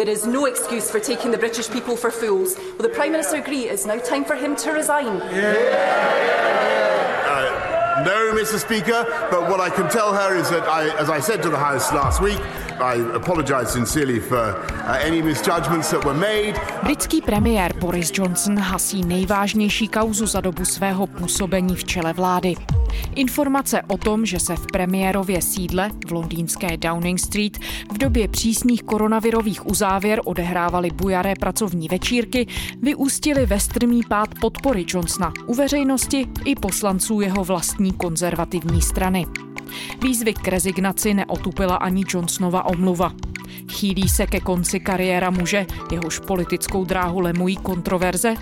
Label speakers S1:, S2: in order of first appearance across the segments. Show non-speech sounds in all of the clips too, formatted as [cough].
S1: There is no excuse for taking the British people for fools. Will the Prime Minister agree it's now time for him to resign?
S2: Uh, no, Mr. Speaker, but what I can tell her is that, I, as I said to the House last week, I apologize sincerely for uh, any misjudgments that were made.
S3: Britský premiér Boris Johnson hasí nejvážnější kauzu za dobu svého působení v čele vlády. Informace o tom, že se v premiérově sídle v londýnské Downing Street v době přísných koronavirových uzávěr odehrávaly bujaré pracovní večírky, vyústily ve strmý pád podpory Johnsona u veřejnosti i poslanců jeho vlastní konzervativní strany. Výzvy k rezignaci neotupila ani Johnsonova omluva. Chýlí se ke konci kariéra muže, jehož politickou dráhu lemují kontroverze?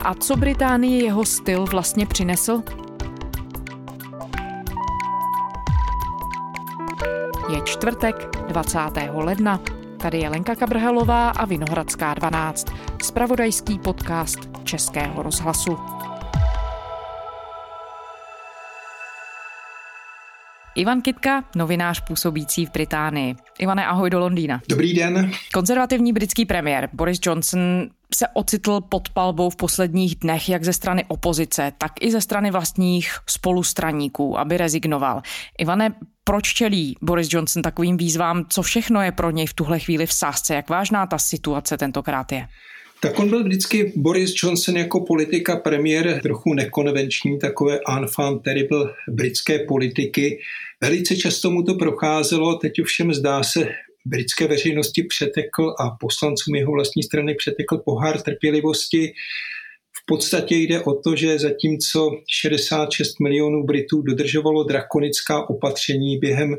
S3: A co Británii jeho styl vlastně přinesl? Čtvrtek 20. ledna. Tady je Lenka Kabrhelová a Vinohradská 12. Spravodajský podcast Českého rozhlasu. Ivan Kitka, novinář působící v Británii. Ivane, ahoj do Londýna.
S4: Dobrý den.
S3: Konzervativní britský premiér Boris Johnson se ocitl pod palbou v posledních dnech jak ze strany opozice, tak i ze strany vlastních spolustraníků, aby rezignoval. Ivane, proč čelí Boris Johnson takovým výzvám? Co všechno je pro něj v tuhle chvíli v sázce? Jak vážná ta situace tentokrát je?
S4: Tak on byl vždycky Boris Johnson jako politika premiér trochu nekonvenční, takové enfant terrible britské politiky. Velice často mu to procházelo, teď ovšem zdá se britské veřejnosti přetekl a poslancům jeho vlastní strany přetekl pohár trpělivosti. Podstatě jde o to, že zatímco 66 milionů Britů dodržovalo drakonická opatření během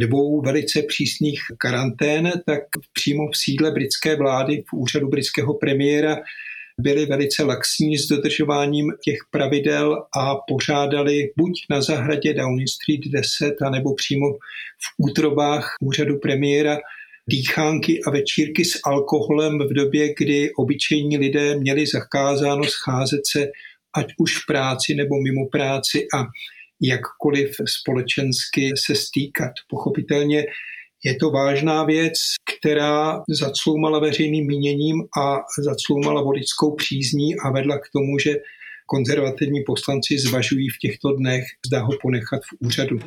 S4: dvou velice přísných karantén, tak přímo v sídle britské vlády, v úřadu britského premiéra, byli velice laxní s dodržováním těch pravidel a pořádali buď na zahradě Downing Street 10, anebo přímo v útrobách úřadu premiéra dýchánky a večírky s alkoholem v době, kdy obyčejní lidé měli zakázáno scházet se ať už v práci nebo mimo práci a jakkoliv společensky se stýkat. Pochopitelně je to vážná věc, která zacloumala veřejným míněním a zacloumala voličskou přízní a vedla k tomu, že konzervativní poslanci zvažují v těchto dnech, zda ho ponechat v úřadu.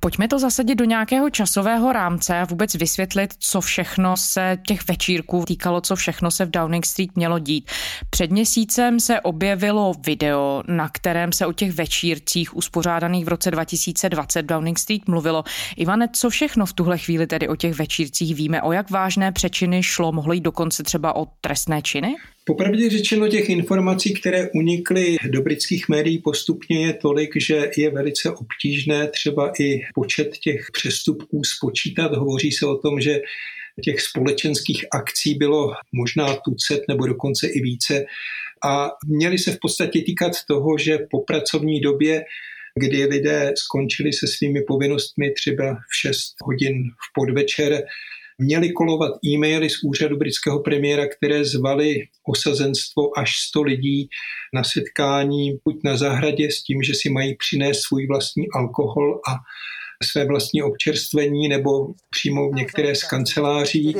S3: Pojďme to zasadit do nějakého časového rámce a vůbec vysvětlit, co všechno se těch večírků týkalo, co všechno se v Downing Street mělo dít. Před měsícem se objevilo video, na kterém se o těch večírcích uspořádaných v roce 2020 v Downing Street mluvilo. Ivane, co všechno v tuhle chvíli tedy o těch večírcích víme? O jak vážné přečiny šlo? Mohlo jít dokonce třeba o trestné činy?
S4: Popravdě řečeno těch informací, které unikly do britských médií postupně je tolik, že je velice obtížné třeba i počet těch přestupků spočítat. Hovoří se o tom, že těch společenských akcí bylo možná tucet nebo dokonce i více a měli se v podstatě týkat toho, že po pracovní době kdy lidé skončili se svými povinnostmi třeba v 6 hodin v podvečer, měly kolovat e-maily z úřadu britského premiéra, které zvali osazenstvo až 100 lidí na setkání buď na zahradě s tím, že si mají přinést svůj vlastní alkohol a své vlastní občerstvení nebo přímo některé z kanceláří.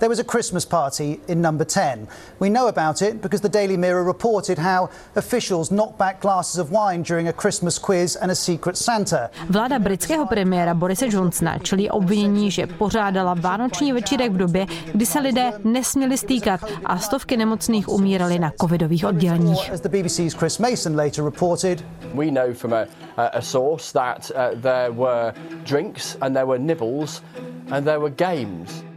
S4: There was a Christmas party in number 10. We know about it because the Daily Mirror reported how officials knocked back glasses of wine during a Christmas quiz and a secret Santa.
S5: Vláda britského premiéra Borise Johnsona čelí obvinění, že pořádala vánoční večírek v době, kdy se lidé nesměli stýkat a stovky nemocných umírali na covidových odděleních. As the BBC's Chris Mason later reported, we know from a, a source that uh, there were drinks and there were nibbles and there were games.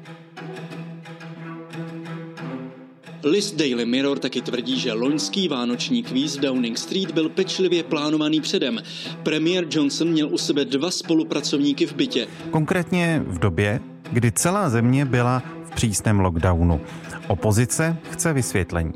S6: List Daily Mirror taky tvrdí, že loňský vánoční kvíz v Downing Street byl pečlivě plánovaný předem. Premiér Johnson měl u sebe dva spolupracovníky v bytě.
S7: Konkrétně v době, kdy celá země byla v přísném lockdownu. Opozice chce vysvětlení.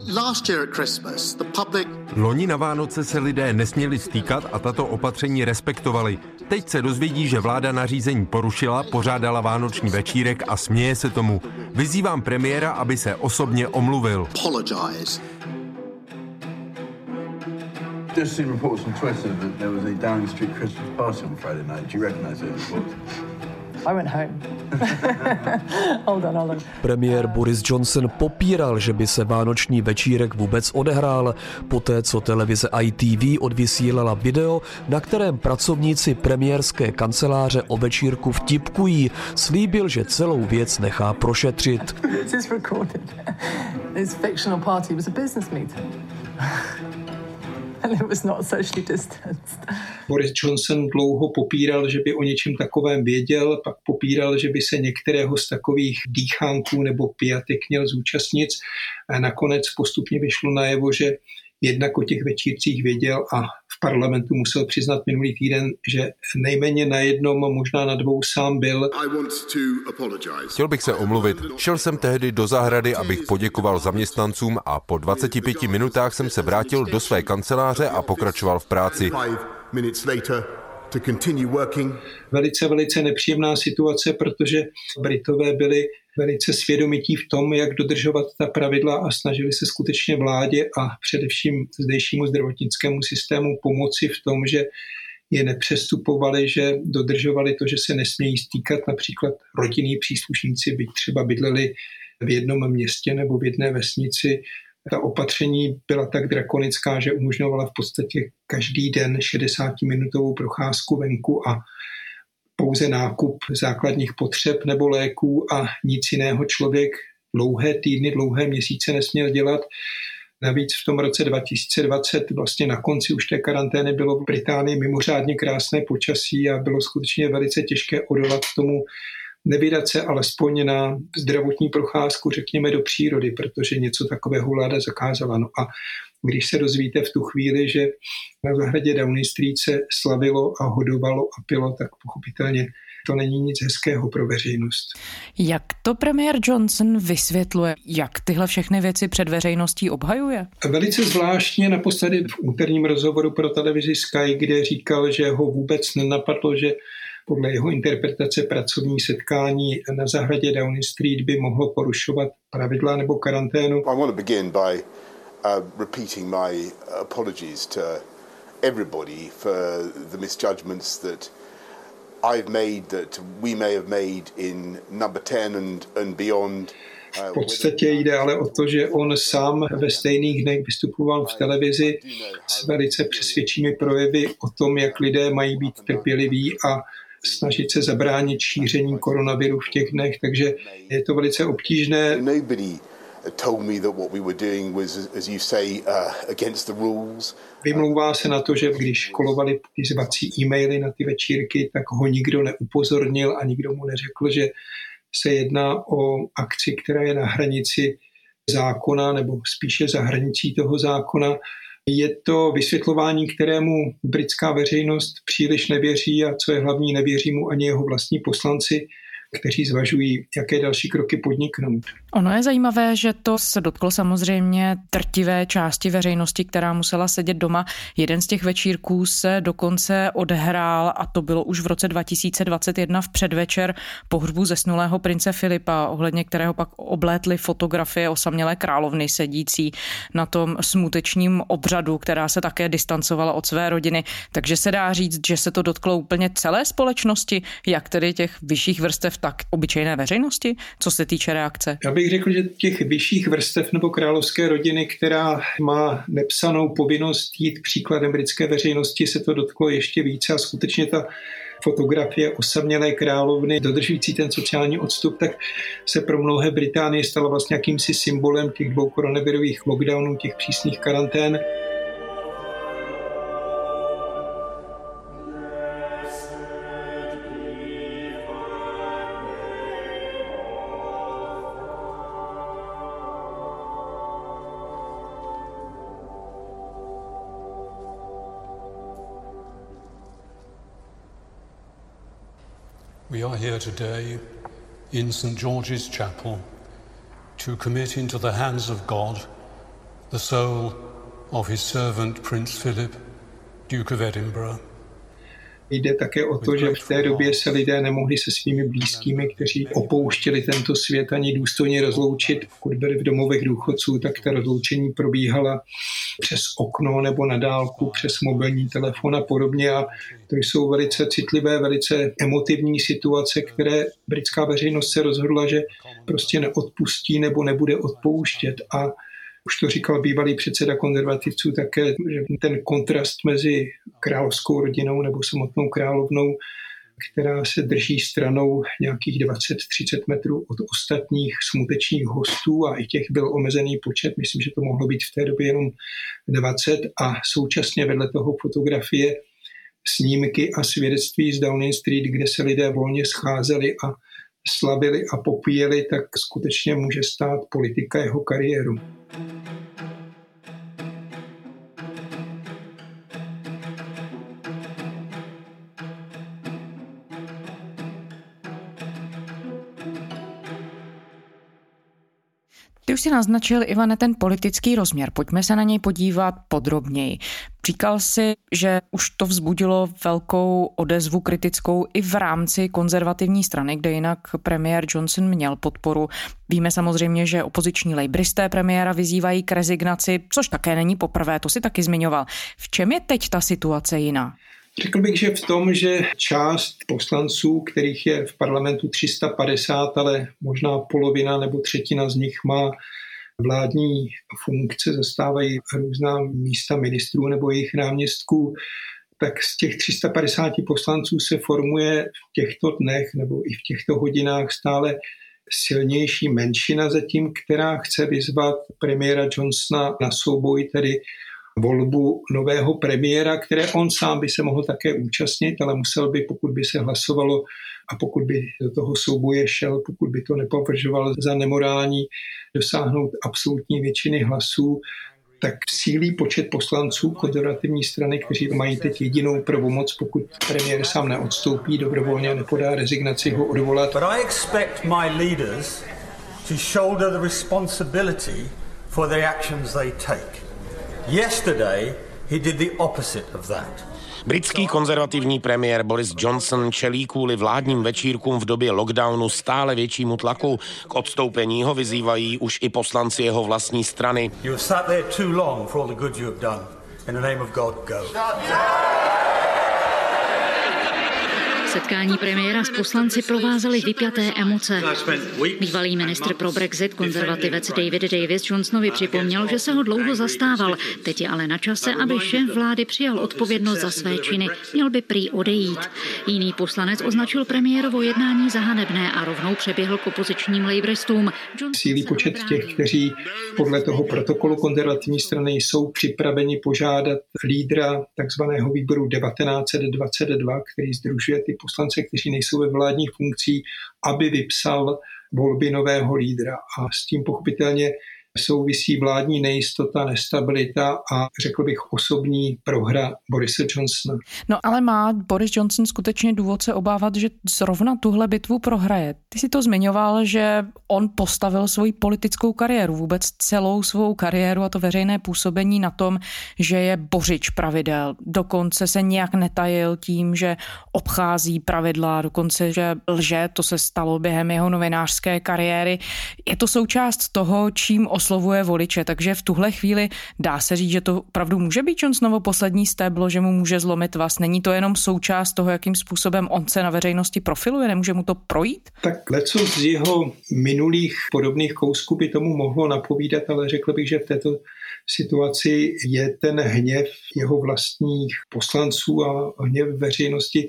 S8: Loni na Vánoce se lidé nesměli stýkat a tato opatření respektovali. Teď se dozvědí, že vláda nařízení porušila, pořádala vánoční večírek a směje se tomu. Vyzývám premiéra, aby se osobně omluvil.
S9: just seen reports on Twitter that there was a Downing Street Christmas party on Friday night. Do you recognise those reports?
S10: I went home. [laughs] hold on, hold on.
S11: Premiér Boris Johnson popíral, že by se vánoční večírek vůbec odehrál, poté co televize ITV odvysílala video, na kterém pracovníci premiérské kanceláře o večírku vtipkují. Slíbil, že celou věc nechá prošetřit.
S10: This is recorded. This fictional party was a business meeting. [laughs]
S4: Boris Johnson dlouho popíral, že by o něčem takovém věděl, pak popíral, že by se některého z takových dýchánků nebo pijatek měl zúčastnit. A nakonec postupně vyšlo najevo, že jednak o těch večírcích věděl a v parlamentu musel přiznat minulý týden, že nejméně na jednom, možná na dvou sám byl.
S8: Chtěl bych se omluvit. Šel jsem tehdy do zahrady, abych poděkoval zaměstnancům a po 25 minutách jsem se vrátil do své kanceláře a pokračoval v práci
S4: to continue working. Velice, velice nepříjemná situace, protože Britové byli velice svědomití v tom, jak dodržovat ta pravidla a snažili se skutečně vládě a především zdejšímu zdravotnickému systému pomoci v tom, že je nepřestupovali, že dodržovali to, že se nesmějí stýkat například rodinní příslušníci, byť třeba bydleli v jednom městě nebo v jedné vesnici, ta opatření byla tak drakonická, že umožňovala v podstatě každý den 60-minutovou procházku venku a pouze nákup základních potřeb nebo léků a nic jiného člověk dlouhé týdny, dlouhé měsíce nesměl dělat. Navíc v tom roce 2020, vlastně na konci už té karantény, bylo v Británii mimořádně krásné počasí a bylo skutečně velice těžké odolat tomu nevydat se alespoň na zdravotní procházku, řekněme, do přírody, protože něco takového vláda zakázala. No a když se dozvíte v tu chvíli, že na zahradě Downing Street se slavilo a hodovalo a pilo, tak pochopitelně to není nic hezkého pro veřejnost.
S3: Jak to premiér Johnson vysvětluje? Jak tyhle všechny věci před veřejností obhajuje?
S4: Velice zvláštně naposledy v úterním rozhovoru pro televizi Sky, kde říkal, že ho vůbec nenapadlo, že podle jeho interpretace pracovní setkání na zahradě Downing Street by mohlo porušovat pravidla nebo karanténu. I want to begin by uh, repeating my apologies to everybody for the misjudgments that I've made, that we may have made in number 10 and, and beyond. V podstatě jde ale o to, že on sám ve stejných dnech vystupoval v televizi s velice přesvědčími projevy o tom, jak lidé mají být trpěliví a snažit se zabránit šíření koronaviru v těch dnech, takže je to velice obtížné. Me that what we were doing was, as you say, against the rules. Vymlouvá se na to, že když kolovali vyzvací e-maily na ty večírky, tak ho nikdo neupozornil a nikdo mu neřekl, že se jedná o akci, která je na hranici zákona, nebo spíše za hranicí toho zákona. Je to vysvětlování, kterému britská veřejnost příliš nevěří a co je hlavní, nevěří mu ani jeho vlastní poslanci, kteří zvažují, jaké další kroky podniknout.
S3: Ono je zajímavé, že to se dotklo samozřejmě trtivé části veřejnosti, která musela sedět doma. Jeden z těch večírků se dokonce odehrál a to bylo už v roce 2021 v předvečer pohřbu zesnulého prince Filipa, ohledně kterého pak oblétly fotografie osamělé královny sedící na tom smutečním obřadu, která se také distancovala od své rodiny. Takže se dá říct, že se to dotklo úplně celé společnosti, jak tedy těch vyšších vrstev, tak obyčejné veřejnosti, co se týče reakce.
S4: Já bych řekl, že těch vyšších vrstev nebo královské rodiny, která má nepsanou povinnost jít příkladem britské veřejnosti, se to dotklo ještě více a skutečně ta fotografie osamělé královny, dodržující ten sociální odstup, tak se pro mnohé Británie stala vlastně jakýmsi symbolem těch dvou koronavirových lockdownů, těch přísných karantén.
S12: Here today in St George's Chapel to commit into the hands of God the soul of his servant Prince Philip, Duke of Edinburgh.
S4: Jde také o to, že v té době se lidé nemohli se svými blízkými, kteří opouštěli tento svět, ani důstojně rozloučit. Pokud byli v domovech důchodců, tak ta rozloučení probíhala přes okno nebo na dálku, přes mobilní telefon a podobně. A to jsou velice citlivé, velice emotivní situace, které britská veřejnost se rozhodla, že prostě neodpustí nebo nebude odpouštět. A už to říkal bývalý předseda konzervativců také, že ten kontrast mezi královskou rodinou nebo samotnou královnou, která se drží stranou nějakých 20-30 metrů od ostatních smutečních hostů a i těch byl omezený počet, myslím, že to mohlo být v té době jenom 20 a současně vedle toho fotografie snímky a svědectví z Downing Street, kde se lidé volně scházeli a slavili a popíjeli, tak skutečně může stát politika jeho kariéru.
S3: Už si naznačil, Ivane, ten politický rozměr. Pojďme se na něj podívat podrobněji. Říkal si, že už to vzbudilo velkou odezvu kritickou i v rámci konzervativní strany, kde jinak premiér Johnson měl podporu. Víme samozřejmě, že opoziční lejbristé premiéra vyzývají k rezignaci, což také není poprvé, to si taky zmiňoval. V čem je teď ta situace jiná?
S4: Řekl bych, že v tom, že část poslanců, kterých je v parlamentu 350, ale možná polovina nebo třetina z nich má vládní funkce, zastávají různá místa ministrů nebo jejich náměstků, tak z těch 350 poslanců se formuje v těchto dnech nebo i v těchto hodinách stále silnější menšina zatím, která chce vyzvat premiéra Johnsona na souboj tedy volbu nového premiéra, které on sám by se mohl také účastnit, ale musel by, pokud by se hlasovalo a pokud by do toho souboje šel, pokud by to nepovažoval za nemorální, dosáhnout absolutní většiny hlasů, tak sílí počet poslanců konzervativní strany, kteří mají teď jedinou pravomoc, pokud premiér sám neodstoupí, dobrovolně nepodá rezignaci, ho odvolat. But I expect my leaders to shoulder the responsibility for the actions they take.
S13: Yesterday, he did the opposite of that. Britský konzervativní premiér Boris Johnson čelí kvůli vládním večírkům v době lockdownu stále většímu tlaku. K odstoupení ho vyzývají už i poslanci jeho vlastní strany. You have sat there too long for all the good you have done. In the name of God, go.
S14: Setkání premiéra s poslanci provázely vypjaté emoce. Bývalý ministr pro Brexit, konzervativec David Davis Johnsonovi připomněl, že se ho dlouho zastával. Teď je ale na čase, aby šéf vlády přijal odpovědnost za své činy. Měl by prý odejít. Jiný poslanec označil premiérovo jednání za hanebné a rovnou přeběhl k opozičním labouristům.
S4: Sílí počet těch, kteří podle toho protokolu konzervativní strany jsou připraveni požádat lídra takzvaného výboru 1922, který združuje ty poslance, kteří nejsou ve vládních funkcích, aby vypsal volby nového lídra. A s tím pochopitelně souvisí vládní nejistota, nestabilita a řekl bych osobní prohra Borise Johnsona.
S3: No ale má Boris Johnson skutečně důvod se obávat, že zrovna tuhle bitvu prohraje. Ty si to zmiňoval, že on postavil svoji politickou kariéru, vůbec celou svou kariéru a to veřejné působení na tom, že je bořič pravidel. Dokonce se nějak netajil tím, že obchází pravidla, dokonce, že lže, to se stalo během jeho novinářské kariéry. Je to součást toho, čím os oslovuje voliče, takže v tuhle chvíli dá se říct, že to opravdu může být Johnsonovo poslední stéblo, že mu může zlomit vás. Není to jenom součást toho, jakým způsobem on se na veřejnosti profiluje, nemůže mu to projít?
S4: Tak leco z jeho minulých podobných kousků by tomu mohlo napovídat, ale řekl bych, že v této situaci je ten hněv jeho vlastních poslanců a hněv veřejnosti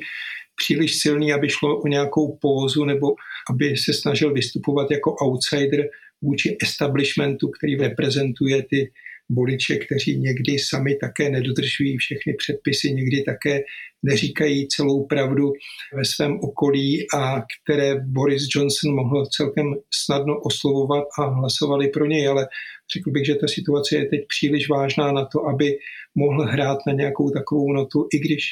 S4: příliš silný, aby šlo o nějakou pózu nebo aby se snažil vystupovat jako outsider vůči establishmentu, který reprezentuje ty voliče, kteří někdy sami také nedodržují všechny předpisy, někdy také neříkají celou pravdu ve svém okolí a které Boris Johnson mohl celkem snadno oslovovat a hlasovali pro něj, ale řekl bych, že ta situace je teď příliš vážná na to, aby mohl hrát na nějakou takovou notu, i když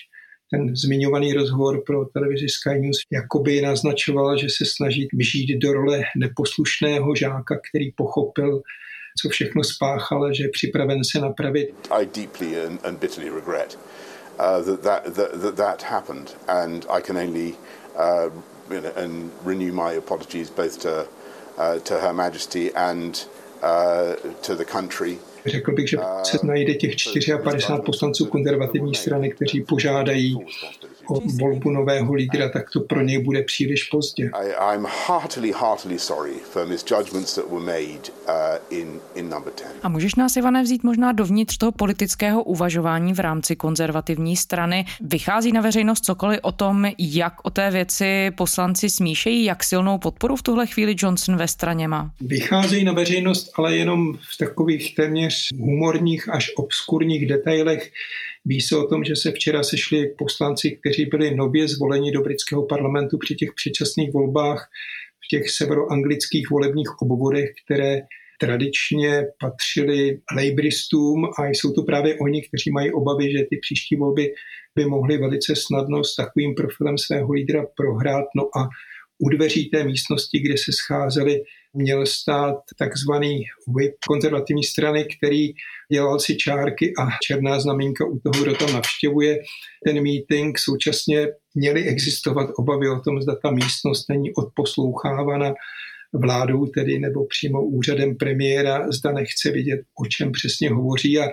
S4: ten zmiňovaný rozhovor pro televizi Sky News jakoby naznačoval, že se snaží vžít do role neposlušného žáka, který pochopil, co všechno spáchal, že je připraven se napravit. I deeply and, bitterly regret
S15: uh, that, that, that that happened, and I can only uh, and renew my apologies both to uh, to Her Majesty and uh, to the country.
S4: Řekl bych, že se najde těch 54 poslanců konzervativní strany, kteří požádají o volbu nového lídra, tak to pro něj bude příliš pozdě.
S15: I'm heartily, heartily sorry for misjudgments that were made uh, in, in number 10.
S3: A můžeš nás, Ivane, vzít možná dovnitř toho politického uvažování v rámci konzervativní strany? Vychází na veřejnost cokoliv o tom, jak o té věci poslanci smíšejí, jak silnou podporu v tuhle chvíli Johnson ve straně má?
S4: Vycházejí na veřejnost, ale jenom v takových téměř humorních až obskurních detailech. Ví se o tom, že se včera sešli poslanci, kteří byli nově zvoleni do britského parlamentu při těch předčasných volbách v těch severoanglických volebních obvodech, které tradičně patřili lejbristům a jsou to právě oni, kteří mají obavy, že ty příští volby by mohly velice snadno s takovým profilem svého lídra prohrát. No a u dveří té místnosti, kde se scházeli, měl stát takzvaný whip konzervativní strany, který dělal si čárky a černá znamínka u toho, kdo tam navštěvuje ten meeting. Současně měly existovat obavy o tom, zda ta místnost není odposlouchávána vládou tedy nebo přímo úřadem premiéra, zda nechce vidět, o čem přesně hovoří a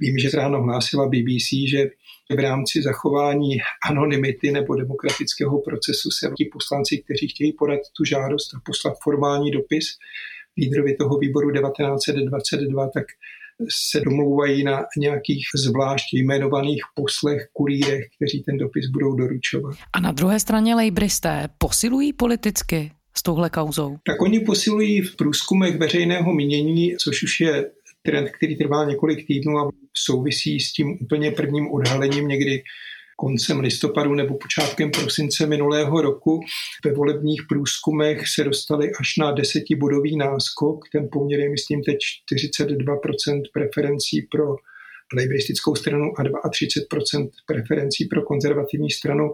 S4: Vím, že ráno hlásila BBC, že v rámci zachování anonymity nebo demokratického procesu se ti poslanci, kteří chtějí podat tu žádost a poslat formální dopis lídrovi toho výboru 1922, tak se domlouvají na nějakých zvlášť jmenovaných poslech, kurírech, kteří ten dopis budou doručovat.
S3: A na druhé straně lejbristé posilují politicky s touhle kauzou?
S4: Tak oni posilují v průzkumech veřejného mínění, což už je trend, který trvá několik týdnů a souvisí s tím úplně prvním odhalením někdy koncem listopadu nebo počátkem prosince minulého roku. Ve volebních průzkumech se dostali až na desetibodový náskok. Ten poměr je, myslím, teď 42% preferencí pro lejbristickou stranu a 32% preferencí pro konzervativní stranu.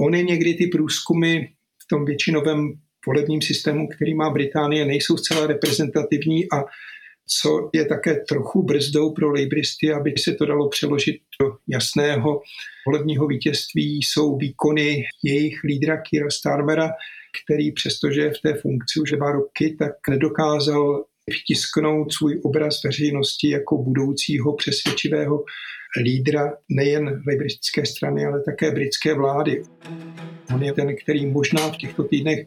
S4: Ony někdy ty průzkumy v tom většinovém volebním systému, který má Británie, nejsou zcela reprezentativní a co je také trochu brzdou pro lejbristy, aby se to dalo přeložit do jasného. Volebního vítězství, jsou výkony jejich lídra Kira Starmera, který přestože v té funkci už dva roky, tak nedokázal vtisknout svůj obraz veřejnosti jako budoucího přesvědčivého lídra nejen lejbristické strany, ale také britské vlády. On je ten, který možná v těchto týdnech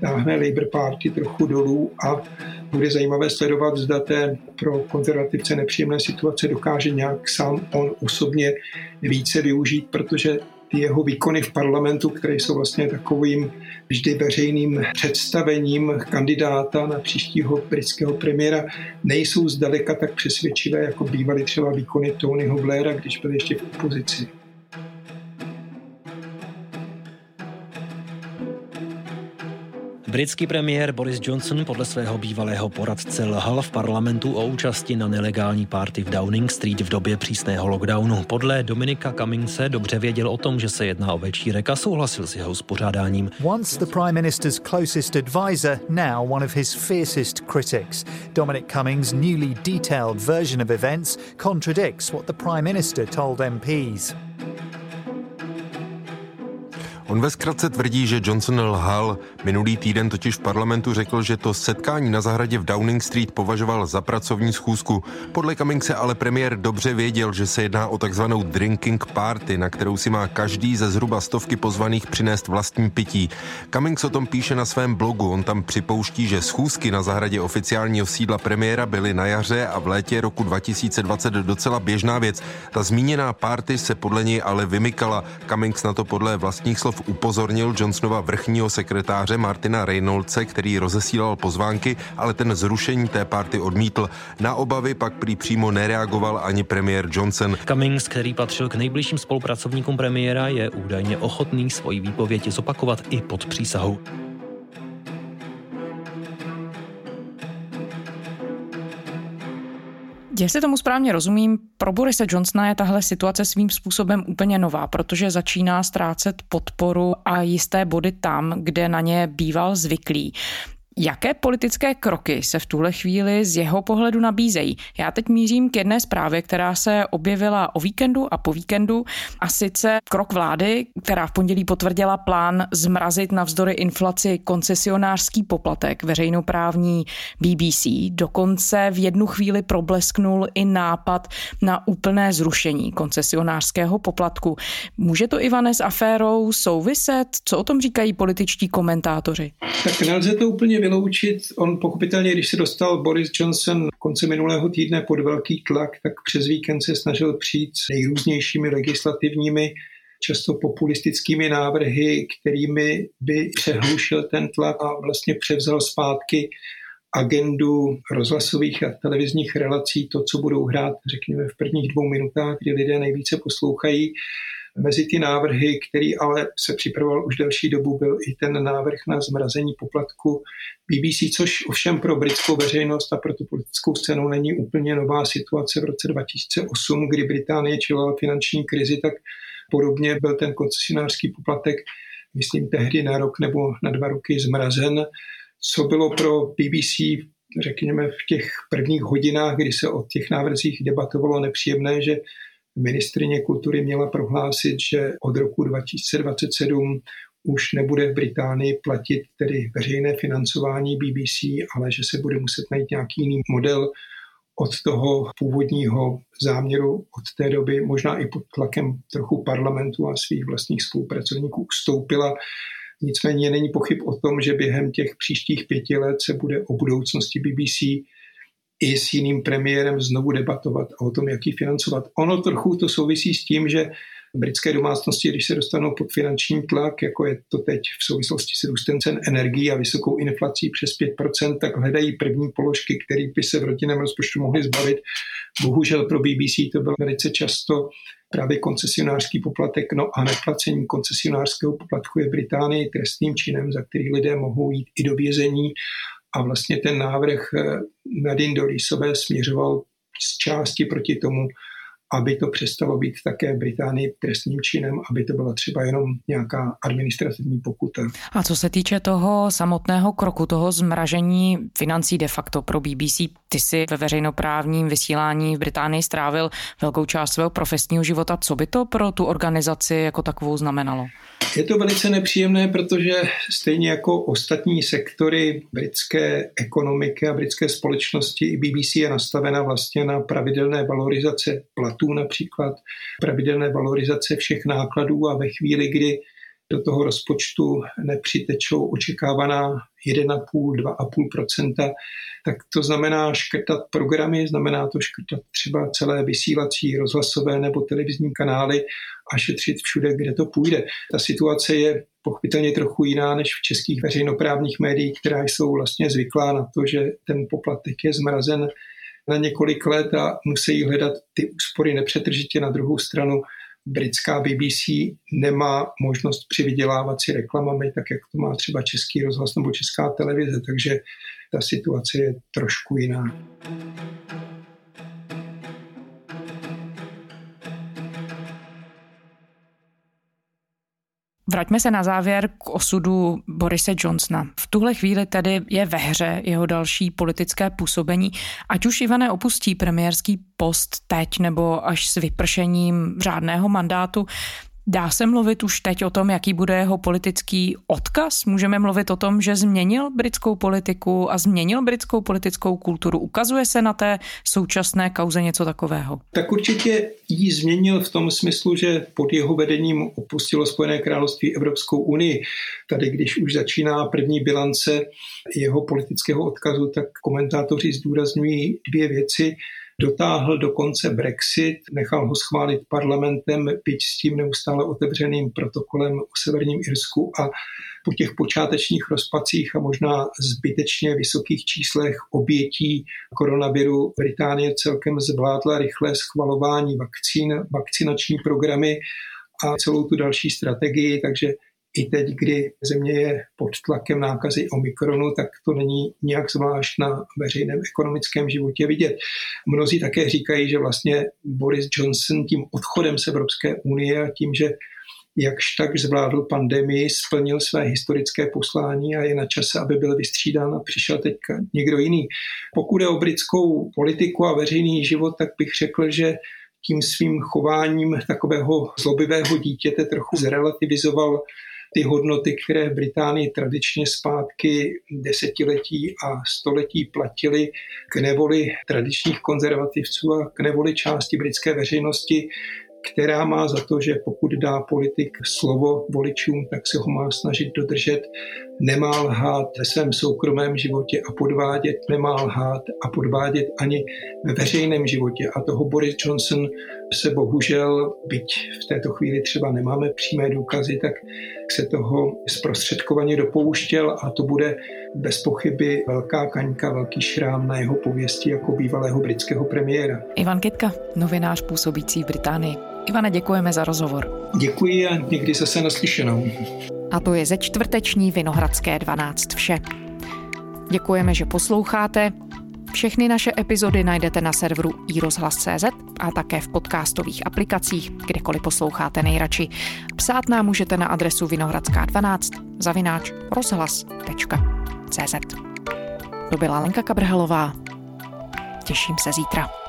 S4: táhne Labour Party trochu dolů a bude zajímavé sledovat, zda té pro konzervativce nepříjemné situace dokáže nějak sám on osobně více využít, protože ty jeho výkony v parlamentu, které jsou vlastně takovým vždy veřejným představením kandidáta na příštího britského premiéra, nejsou zdaleka tak přesvědčivé, jako bývaly třeba výkony Tonyho Blaira, když byl ještě v opozici.
S16: Britský premiér Boris Johnson podle svého bývalého poradce lhal v parlamentu o účasti na nelegální party v Downing Street v době přísného lockdownu. Podle Dominika Cummingse dobře věděl o tom, že se jedná o večírek a souhlasil s jeho uspořádáním.
S17: Once the prime minister's closest advisor, now one of his fiercest critics. Dominic Cummings' newly detailed version of events contradicts what the prime minister told MPs.
S8: On ve zkratce tvrdí, že Johnson lhal. Minulý týden totiž v parlamentu řekl, že to setkání na zahradě v Downing Street považoval za pracovní schůzku. Podle Cummingse ale premiér dobře věděl, že se jedná o takzvanou drinking party, na kterou si má každý ze zhruba stovky pozvaných přinést vlastní pití. Cummings o tom píše na svém blogu. On tam připouští, že schůzky na zahradě oficiálního sídla premiéra byly na jaře a v létě roku 2020 docela běžná věc. Ta zmíněná party se podle něj ale vymykala. Cummings na to podle vlastních slov Petrov upozornil Johnsonova vrchního sekretáře Martina Reynoldse, který rozesílal pozvánky, ale ten zrušení té party odmítl. Na obavy pak prý přímo nereagoval ani premiér Johnson.
S16: Cummings, který patřil k nejbližším spolupracovníkům premiéra, je údajně ochotný svoji výpověď zopakovat i pod přísahou.
S3: Jestli tomu správně rozumím, pro Borise Johnsona je tahle situace svým způsobem úplně nová, protože začíná ztrácet podporu a jisté body tam, kde na ně býval zvyklý. Jaké politické kroky se v tuhle chvíli z jeho pohledu nabízejí? Já teď mířím k jedné zprávě, která se objevila o víkendu a po víkendu, a sice krok vlády, která v pondělí potvrdila plán zmrazit navzdory inflaci koncesionářský poplatek veřejnoprávní BBC. Dokonce v jednu chvíli problesknul i nápad na úplné zrušení koncesionářského poplatku. Může to, Ivane, s aférou souviset? Co o tom říkají političtí komentátoři?
S4: Tak nelze to úplně vyloučit. On pochopitelně, když se dostal Boris Johnson v konci minulého týdne pod velký tlak, tak přes víkend se snažil přijít s nejrůznějšími legislativními často populistickými návrhy, kterými by přehlušil ten tlak a vlastně převzal zpátky agendu rozhlasových a televizních relací, to, co budou hrát, řekněme, v prvních dvou minutách, kdy lidé nejvíce poslouchají. Mezi ty návrhy, který ale se připravoval už delší dobu, byl i ten návrh na zmrazení poplatku BBC, což ovšem pro britskou veřejnost a pro tu politickou scénu není úplně nová situace. V roce 2008, kdy Británie čelila finanční krizi, tak podobně byl ten koncesionářský poplatek, myslím, tehdy na rok nebo na dva roky zmrazen. Co bylo pro BBC řekněme, v těch prvních hodinách, kdy se o těch návrzích debatovalo nepříjemné, že ministrině kultury měla prohlásit, že od roku 2027 už nebude v Británii platit tedy veřejné financování BBC, ale že se bude muset najít nějaký jiný model od toho původního záměru od té doby, možná i pod tlakem trochu parlamentu a svých vlastních spolupracovníků ustoupila. Nicméně není pochyb o tom, že během těch příštích pěti let se bude o budoucnosti BBC i s jiným premiérem znovu debatovat o tom, jak ji financovat. Ono trochu to souvisí s tím, že britské domácnosti, když se dostanou pod finanční tlak, jako je to teď v souvislosti s růstem cen energií a vysokou inflací přes 5%, tak hledají první položky, které by se v rodinném rozpočtu mohly zbavit. Bohužel pro BBC to bylo velice často právě koncesionářský poplatek, no a neplacení koncesionářského poplatku je Británii trestným činem, za který lidé mohou jít i do vězení a vlastně ten návrh eh, Nadine Dorisové směřoval z části proti tomu, aby to přestalo být také Británii trestným činem, aby to byla třeba jenom nějaká administrativní pokuta.
S3: A co se týče toho samotného kroku, toho zmražení financí de facto pro BBC, ty si ve veřejnoprávním vysílání v Británii strávil velkou část svého profesního života. Co by to pro tu organizaci jako takovou znamenalo?
S4: Je to velice nepříjemné, protože stejně jako ostatní sektory britské ekonomiky a britské společnosti, i BBC je nastavena vlastně na pravidelné valorizace platů například, pravidelné valorizace všech nákladů a ve chvíli, kdy do toho rozpočtu nepřitečou očekávaná 1,5-2,5%, tak to znamená škrtat programy, znamená to škrtat třeba celé vysílací, rozhlasové nebo televizní kanály a šetřit všude, kde to půjde. Ta situace je pochopitelně trochu jiná než v českých veřejnoprávních médiích, která jsou vlastně zvyklá na to, že ten poplatek je zmrazen na několik let a musí hledat ty úspory nepřetržitě na druhou stranu britská BBC nemá možnost přivydělávat si reklamami, tak jak to má třeba český rozhlas nebo česká televize, takže ta situace je trošku jiná.
S3: Vraťme se na závěr k osudu Borise Johnsona. V tuhle chvíli tedy je ve hře jeho další politické působení. Ať už Ivane opustí premiérský post teď nebo až s vypršením řádného mandátu, Dá se mluvit už teď o tom, jaký bude jeho politický odkaz? Můžeme mluvit o tom, že změnil britskou politiku a změnil britskou politickou kulturu. Ukazuje se na té současné kauze něco takového?
S4: Tak určitě ji změnil v tom smyslu, že pod jeho vedením opustilo Spojené království Evropskou unii. Tady, když už začíná první bilance jeho politického odkazu, tak komentátoři zdůrazňují dvě věci dotáhl do konce Brexit, nechal ho schválit parlamentem, byť s tím neustále otevřeným protokolem o Severním Irsku a po těch počátečních rozpacích a možná zbytečně vysokých číslech obětí koronaviru Británie celkem zvládla rychlé schvalování vakcín, vakcinační programy a celou tu další strategii, takže i teď, kdy země je pod tlakem nákazy Omikronu, tak to není nějak zvlášť na veřejném ekonomickém životě vidět. Mnozí také říkají, že vlastně Boris Johnson tím odchodem z Evropské unie a tím, že jakž tak zvládl pandemii, splnil své historické poslání a je na čase, aby byl vystřídán a přišel teďka někdo jiný. Pokud je o britskou politiku a veřejný život, tak bych řekl, že tím svým chováním takového zlobivého dítěte trochu zrelativizoval ty hodnoty, které v Británii tradičně zpátky desetiletí a století platily k nevoli tradičních konzervativců a k nevoli části britské veřejnosti, která má za to, že pokud dá politik slovo voličům, tak se ho má snažit dodržet, nemá lhát ve svém soukromém životě a podvádět, nemá lhát a podvádět ani ve veřejném životě. A toho Boris Johnson se bohužel, byť v této chvíli třeba nemáme přímé důkazy, tak se toho zprostředkovaně dopouštěl a to bude bez pochyby velká kaňka, velký šrám na jeho pověsti jako bývalého britského premiéra.
S2: Ivan Kitka, novinář působící v Británii. Ivane, děkujeme za rozhovor.
S4: Děkuji a někdy zase naslyšenou.
S2: A to je ze čtvrteční Vinohradské 12 vše. Děkujeme, že posloucháte. Všechny naše epizody najdete na serveru iRozhlas.cz a také v podcastových aplikacích, kdekoliv posloucháte nejradši. Psát nám můžete na adresu vinohradská12 zavináč rozhlas.cz To byla Lenka Kabrhelová. Těším se zítra.